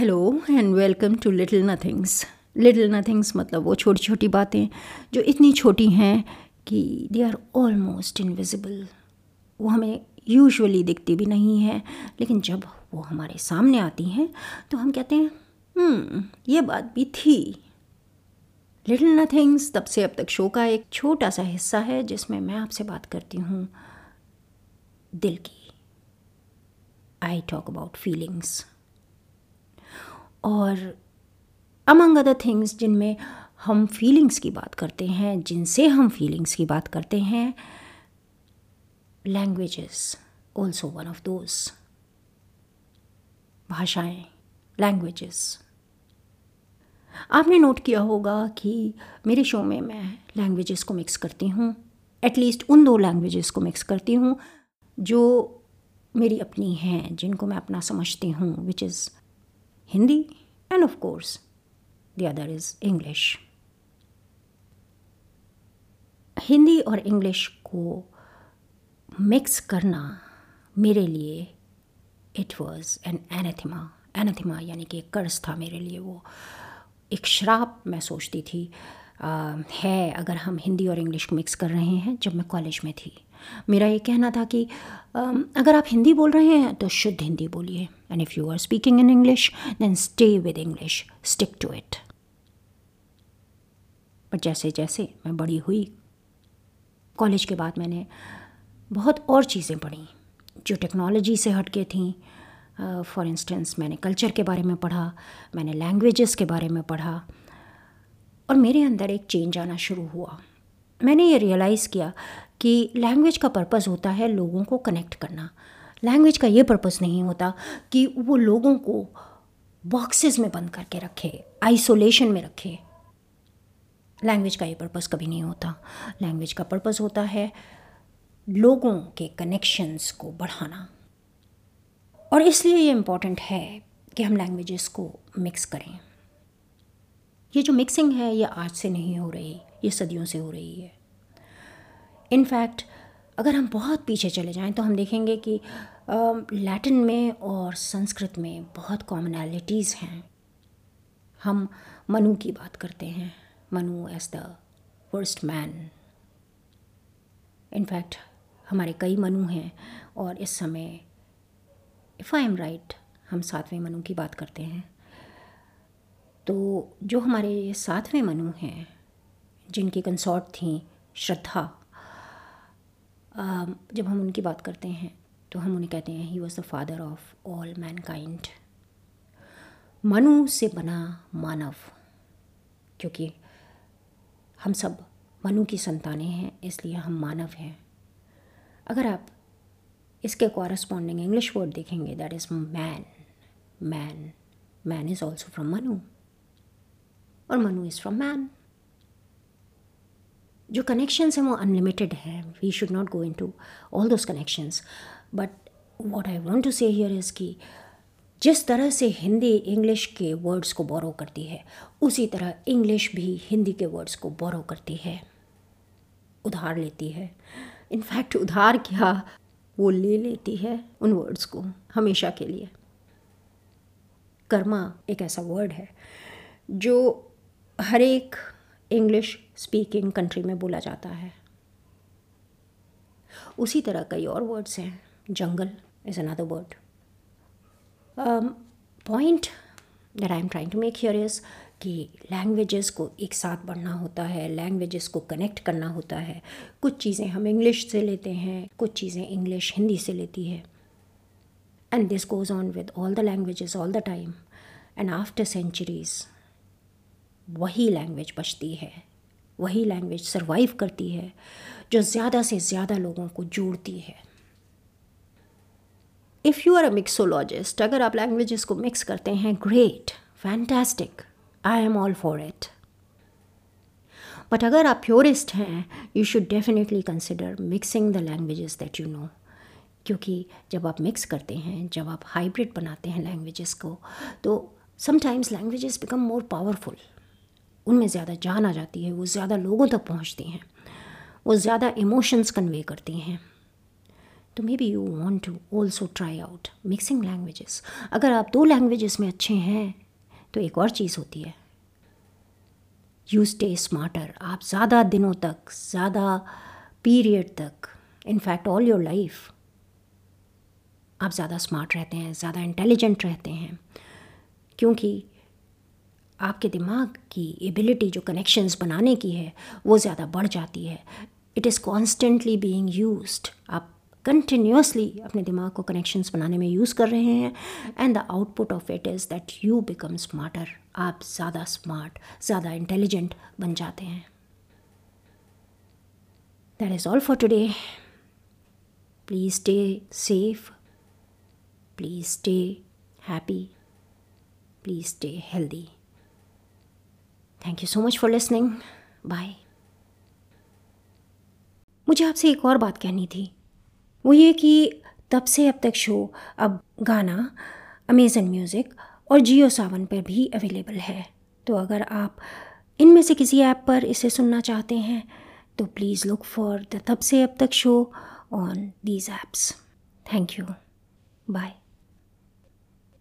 Hello and welcome to little nothings little nothings मतलब वो छोटी छोटी बातें जो इतनी छोटी हैं कि दे आर ऑलमोस्ट इनविजिबल वो हमें यूजुअली दिखती भी नहीं है, लेकिन जब वो हमारे सामने आती हैं तो हम कहते हैं हम्म ये बात भी थी। लिटिल नथिंग्स तब से अब तक शो का एक छोटा सा हिस्सा है जिसमें मैं आपसे बात करती हूँ। दिल की आई टॉक अबाउट फीलिंग्स और अमंग अदर थिंग्स जिनमें हम फीलिंग्स की बात करते हैं, जिनसे हम फीलिंग्स की बात करते हैं languages also one of those भाषाएँ लैंग्वेजेस आपने नोट किया होगा कि मेरे शो में मैं लैंग्वेजेस को मिक्स करती हूँ एटलीस्ट उन दो लैंग्वेजेस को मिक्स करती हूँ, जो मेरी अपनी हैं, जिनको मैं अपना समझती हूँ which is Hindi and of course the other is English Hindi और इंग्लिश को मिक्स करना मेरे लिए it was an anathema anathema यानी कि कर्ज था मेरे लिए वो एक श्राप मैं सोचती थी आ, है अगर हम हिंदी और इंग्लिश को मिक्स कर रहे हैं जब मैं कॉलेज में थी। मेरा ये कहना था कि अगर आप हिंदी बोल रहे हैं तो शुद्ध हिंदी बोलिए। And if you are speaking in English then stay with English stick to it पर जैसे जैसे मैं बड़ी हुई कॉलेज के बाद मैंने बहुत और चीज़ें पढ़ी जो टेक्नोलॉजी से हट के थी। फॉर uh, इंस्टेंस मैंने कल्चर के बारे में पढ़ा मैंने लैंग्वेजेस के बारे में पढ़ा। और मेरे अंदर एक चेंज आना शुरू हुआ। मैंने ये रियलाइज़ किया कि लैंग्वेज का पर्पज़ होता है लोगों को कनेक्ट करना। लैंग्वेज का ये पर्पज़ नहीं होता कि वो लोगों को बॉक्सेस में बंद करके रखे आइसोलेशन में रखे। लैंग्वेज का ये पर्पज़ कभी नहीं होता। लैंग्वेज का पर्पज़ होता है लोगों के कनेक्शंस को बढ़ाना। और इसलिए ये इंपॉर्टेंट है कि हम लैंग्वेजेस को मिक्स करें। ये जो मिक्सिंग है, ये आज से नहीं हो रही, ये सदियों से हो रही है। इनफैक्ट अगर हम बहुत पीछे चले जाएँ तो हम देखेंगे कि लैटिन में और संस्कृत में बहुत कॉमनैलिटीज़ हैं। हम मनु की बात करते हैं। Manu as the worst man in fact हमारे कई मनु हैं और इस समय इफ़ आई एम राइट हम सातवें मनु की बात करते हैं। तो जो हमारे सातवें मनु हैं, जिनकी कंसॉर्ट थी श्रद्धा जब हम उनकी बात करते हैं तो हम उन्हें कहते हैं he was the father of all mankind Manu से बना मानव, क्योंकि हम सब मनु की संतानें हैं, इसलिए हम मानव हैं। अगर आप इसके कॉरस्पॉन्डिंग इंग्लिश वर्ड देखेंगे that is man man man is also from Manu और मनु इज़ फ्रॉम मैन जो कनेक्शंस हैं वो अनलिमिटेड हैं. We should not go in to all those connections but what I want to say here is की जिस तरह से Hindi English के वर्ड्स को बोरो करती है, उसी तरह इंग्लिश भी हिंदी के वर्ड्स को बोरो करती है. उधार लेती है. इनफैक्ट उधार क्या? वो ले लेती है उन वर्ड्स को हमेशा के लिए. कर्मा एक ऐसा वर्ड है जो हर एक इंग्लिश स्पीकिंग कंट्री में बोला जाता है। उसी तरह कई और वर्ड्स हैं। Jungle is another word point that I am trying to make here is कि लैंग्वेजेस को एक साथ बढ़ना होता है लैंग्वेजेस को कनेक्ट करना होता है। कुछ चीज़ें हम इंग्लिश से लेते हैं, कुछ चीज़ें इंग्लिश हिंदी से लेती है। And this goes on with all the languages all the time and after centuries वही लैंग्वेज बचती है, वही लैंग्वेज सरवाइव करती है, जो ज़्यादा से ज़्यादा लोगों को जोड़ती है। If you are a mixologist अगर आप लैंग्वेजेस को मिक्स करते हैं great fantastic I am all for it but अगर आप प्योरिस्ट हैं you should definitely consider mixing the languages that you know क्योंकि जब आप मिक्स करते हैं, जब आप हाइब्रिड बनाते हैं लैंग्वेजेस को तो sometimes languages become more powerful उनमें ज़्यादा जान आ जाती है, वो ज़्यादा लोगों तक पहुँचती हैं, वो ज़्यादा इमोशंस कन्वे करती हैं। तो maybe you want to also try out mixing languages अगर आप दो लैंग्वेजेस में अच्छे हैं तो एक और चीज़ होती है। यू स्टे स्मार्टर आप ज़्यादा दिनों तक, ज़्यादा पीरियड तक इनफैक्ट ऑल योर लाइफ आप ज़्यादा स्मार्ट रहते हैं, ज़्यादा इंटेलिजेंट रहते हैं। क्योंकि आपके दिमाग की एबिलिटी जो कनेक्शंस बनाने की है, वो ज़्यादा बढ़ जाती है। It is constantly being used आप कंटिन्यूसली अपने दिमाग को कनेक्शंस बनाने में यूज़ कर रहे हैं and the output of it is that you become smarter आप ज़्यादा स्मार्ट ज़्यादा इंटेलिजेंट बन जाते हैं। That is all for today please stay safe please stay happy please stay healthy thank you so much for listening bye मुझे आपसे एक और बात कहनी थी। वो ये कि तब से अब तक शो, अब गाना अमेज़न म्यूज़िक और जियो सावन पर भी अवेलेबल है। तो अगर आप इनमें से किसी ऐप पर इसे सुनना चाहते हैं तो प्लीज़ लुक फॉर द तब से अब तक show on these apps thank you bye